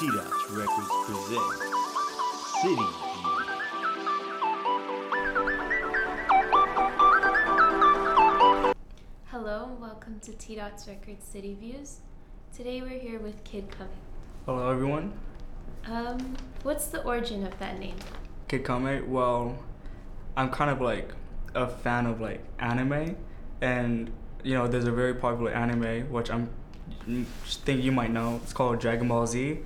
T-Dots Records presents City View. Hello and welcome to T Dots Records City Views. Today we're here with Kid Kame. Hello, everyone. Um, what's the origin of that name? Kid Kame. Well, I'm kind of like a fan of like anime, and you know, there's a very popular anime which I'm think you might know. It's called Dragon Ball Z,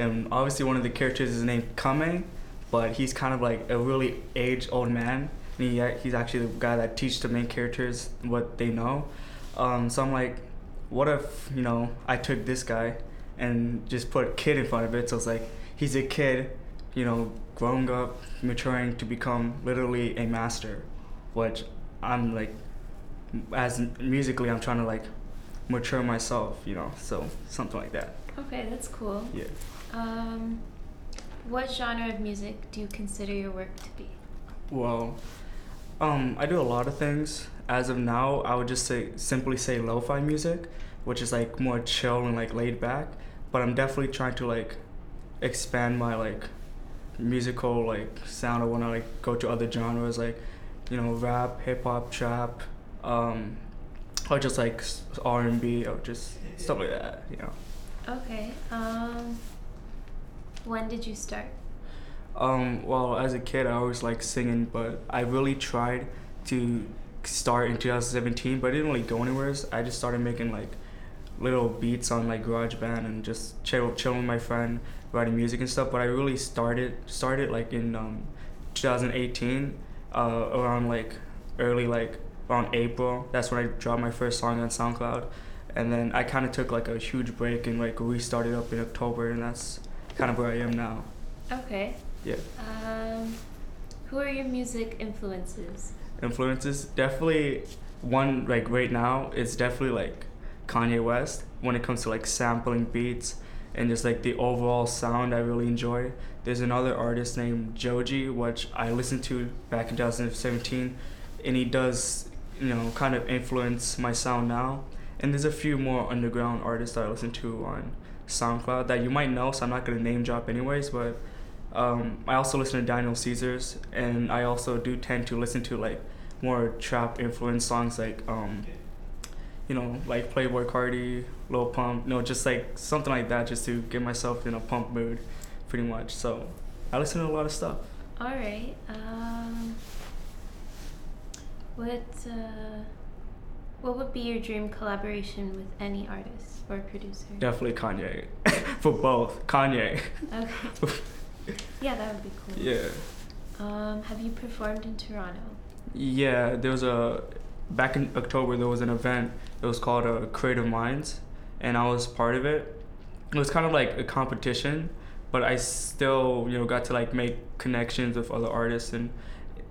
and obviously one of the characters is named Kame, but he's kind of like a really aged old man. And he, he's actually the guy that teaches the main characters what they know. Um, so I'm like, what if you know I took this guy and just put kid in front of it? So it's like he's a kid, you know, growing up, maturing to become literally a master, which I'm like, as musically, I'm trying to like mature myself, you know, so something like that. Okay, that's cool. Yeah. Um, what genre of music do you consider your work to be? Well, um, I do a lot of things. As of now, I would just say simply say lo-fi music, which is like more chill and like laid back. But I'm definitely trying to like expand my like musical like sound. I want to like go to other genres like, you know, rap, hip hop, trap, um, or just like R and B or just stuff like that. You know. Okay. Um, when did you start? Um, well, as a kid, I always liked singing, but I really tried to start in 2017, but it didn't really go anywhere. So I just started making like little beats on like GarageBand and just chill, chilling with my friend, writing music and stuff. But I really started started like in um, 2018, uh, around like early like around April. That's when I dropped my first song on SoundCloud, and then I kind of took like a huge break and like restarted up in October, and that's kind of where I am now. Okay. Yeah. Um, who are your music influences? influences definitely one like right now it's definitely like kanye west when it comes to like sampling beats and just like the overall sound i really enjoy there's another artist named joji which i listened to back in 2017 and he does you know kind of influence my sound now and there's a few more underground artists that i listen to on soundcloud that you might know so i'm not to name drop anyways but um, I also listen to Daniel Caesars, and I also do tend to listen to like more trap influenced songs, like um, you know, like Playboi Carti, Lil Pump, you know, just like something like that, just to get myself in a pump mood, pretty much. So I listen to a lot of stuff. All right. Um, what uh, what would be your dream collaboration with any artist or producer? Definitely Kanye, for both Kanye. Okay. Yeah, that would be cool. yeah. Um, have you performed in Toronto? Yeah, there was a back in October there was an event. It was called uh, Creative Minds, and I was part of it. It was kind of like a competition, but I still you know got to like make connections with other artists, and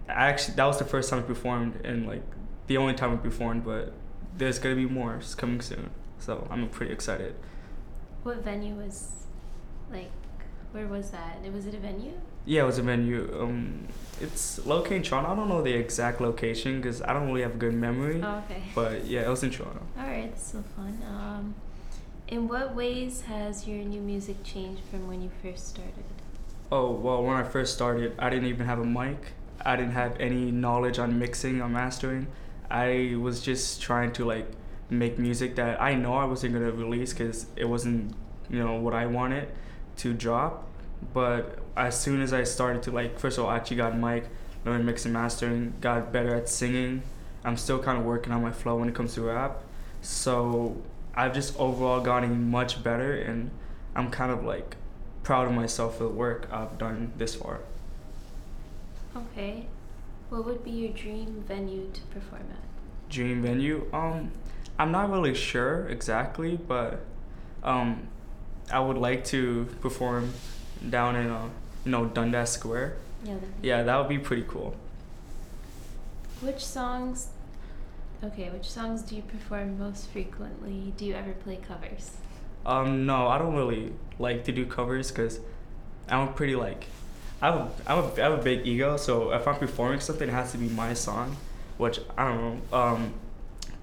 I actually that was the first time I performed, and like the only time I performed. But there's gonna be more it's coming soon, so I'm pretty excited. What venue was like? Where was that? Was it a venue? Yeah, it was a venue. Um, it's located in Toronto. I don't know the exact location because I don't really have a good memory. Oh, okay. But yeah, it was in Toronto. All right, that's so fun. Um, in what ways has your new music changed from when you first started? Oh, well, when I first started, I didn't even have a mic. I didn't have any knowledge on mixing or mastering. I was just trying to like make music that I know I wasn't to release cuz it wasn't, you know, what I wanted to drop. But as soon as I started to like first of all, I actually got mic, learned mixing mastering, got better at singing. I'm still kind of working on my flow when it comes to rap. So, I've just overall gotten much better and I'm kind of like proud of myself for the work I've done this far. Okay. What would be your dream venue to perform at? Dream venue? Um, I'm not really sure exactly, but um, I would like to perform down in uh, you know Dundas Square. Yeah. That, Yeah, that would be pretty cool. Which songs? Okay, which songs do you perform most frequently? Do you ever play covers? Um, no, I don't really like to do covers because I'm pretty like, I have, a, I, have have a big ego. So if I'm performing something, it has to be my song, which I don't know. Um,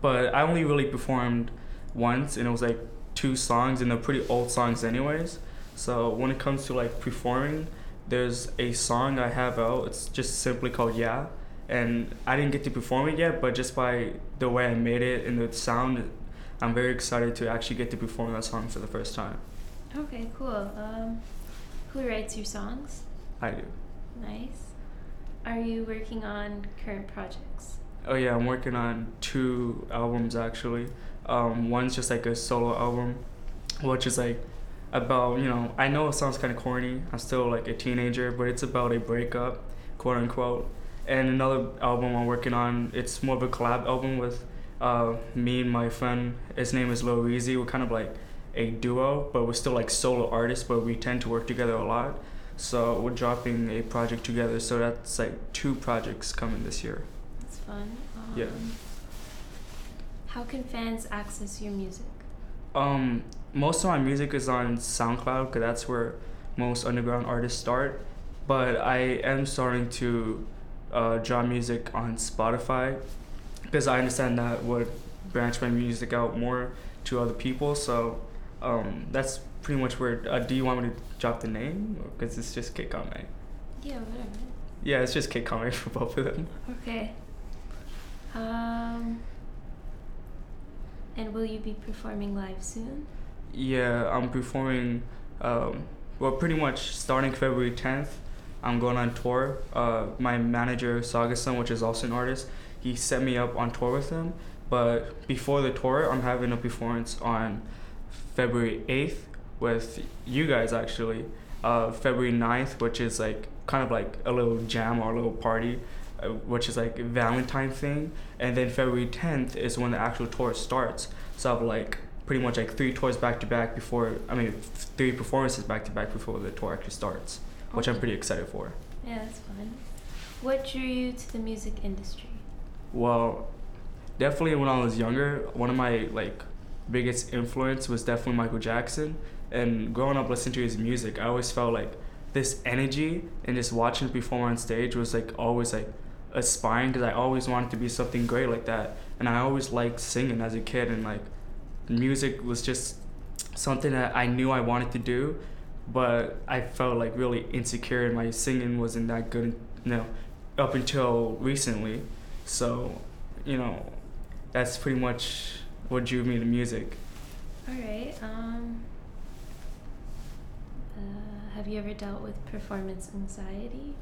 but I only really performed once, and it was like two songs, and they're pretty old songs anyways. So when it comes to like performing, there's a song I have out. It's just simply called Yeah, and I didn't get to perform it yet, but just by the way I made it and the sound, I'm very excited to actually get to perform that song for the first time. Okay, cool. Um, who writes your songs? I do. Nice. Are you working on current projects? Oh yeah, I'm working on two albums actually. Um, one's just like a solo album, which is like about you know I know it sounds kind of corny. I'm still like a teenager, but it's about a breakup, quote unquote. And another album I'm working on, it's more of a collab album with uh, me and my friend. His name is Lil Weezy. We're kind of like a duo, but we're still like solo artists, but we tend to work together a lot. So we're dropping a project together. So that's like two projects coming this year. That's fun. Um, Yeah. How can fans access your music? Um, most of my music is on SoundCloud because that's where most underground artists start. But I am starting to uh, drop music on Spotify because I understand that would branch my music out more to other people. So um, that's pretty much where. Uh, do you want me to drop the name? Because it's just Kid Kame. Yeah, whatever. Yeah, it's just Kid Kame for both of them. Okay. Um, and will you be performing live soon? Yeah, I'm performing. Um, well, pretty much starting February 10th, I'm going on tour. Uh, my manager Sagasan, which is also an artist, he set me up on tour with him. But before the tour, I'm having a performance on February 8th with you guys actually. Uh, February 9th, which is like kind of like a little jam or a little party, uh, which is like a Valentine thing. And then February 10th is when the actual tour starts. So I have like pretty much like three tours back to back before, I mean, f- three performances back to back before the tour actually starts, which I'm pretty excited for. Yeah, that's fun. What drew you to the music industry? Well, definitely when I was younger, one of my like biggest influence was definitely Michael Jackson. And growing up listening to his music, I always felt like this energy and just watching him perform on stage was like always like aspiring because I always wanted to be something great like that. And I always liked singing as a kid and like music was just something that I knew I wanted to do, but I felt like really insecure and my singing wasn't that good, you know, up until recently. So, you know, that's pretty much what drew me to music. All right. Um, have you ever dealt with performance anxiety?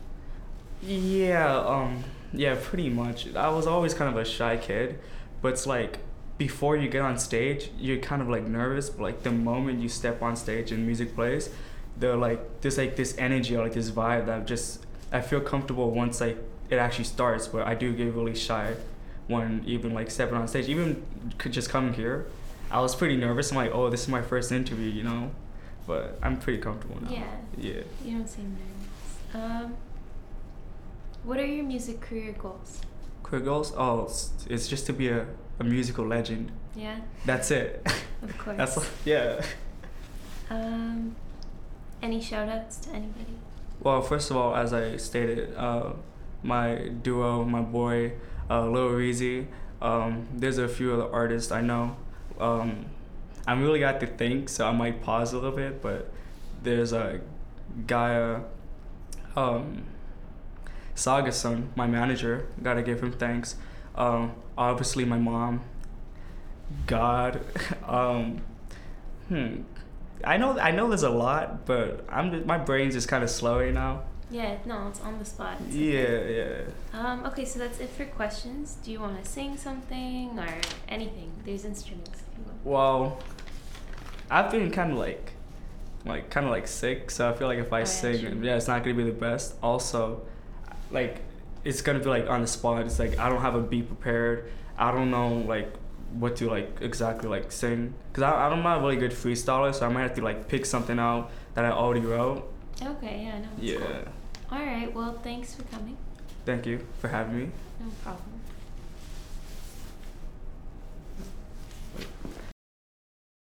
Yeah, um, yeah, pretty much. I was always kind of a shy kid, but it's like before you get on stage, you're kind of like nervous, but like the moment you step on stage and music plays, they're like there's like this energy or like this vibe that just I feel comfortable once like it actually starts, but I do get really shy when even like stepping on stage. Even c- just coming here, I was pretty nervous. I'm like, oh, this is my first interview, you know, but I'm pretty comfortable now. Yeah. Yeah. You don't seem nervous. Um, what are your music career goals? Career goals? Oh, it's, it's just to be a, a musical legend. Yeah, That's it. of course. That's yeah. Um, any shout outs to anybody? Well, first of all, as I stated, uh, my duo, my boy, uh, Lil Reezy. Um, there's a few other artists I know. Um, I'm really got to think, so I might pause a little bit. But there's a Gaia, um, Saga son, my manager. Gotta give him thanks. Um, obviously, my mom. God. um, hmm. I know I know there's a lot, but I'm my brain's just kind of slow right now. Yeah, no, it's on the spot. Yeah, yeah. Um, okay, so that's it for questions. Do you want to sing something or anything? There's instruments if you want. Well, I've been kind of like, like kind of like sick, so I feel like if I Oh, sing, true. yeah, it's not gonna be the best. Also, like, it's gonna be like on the spot. It's like I don't have a beat prepared. I don't know like what to like exactly like sing because I I'm not a really good freestyler, so I might have to like pick something out that I already wrote. Okay, yeah, no. Yeah. Cool. All right, well, thanks for coming. Thank you for having me. No problem.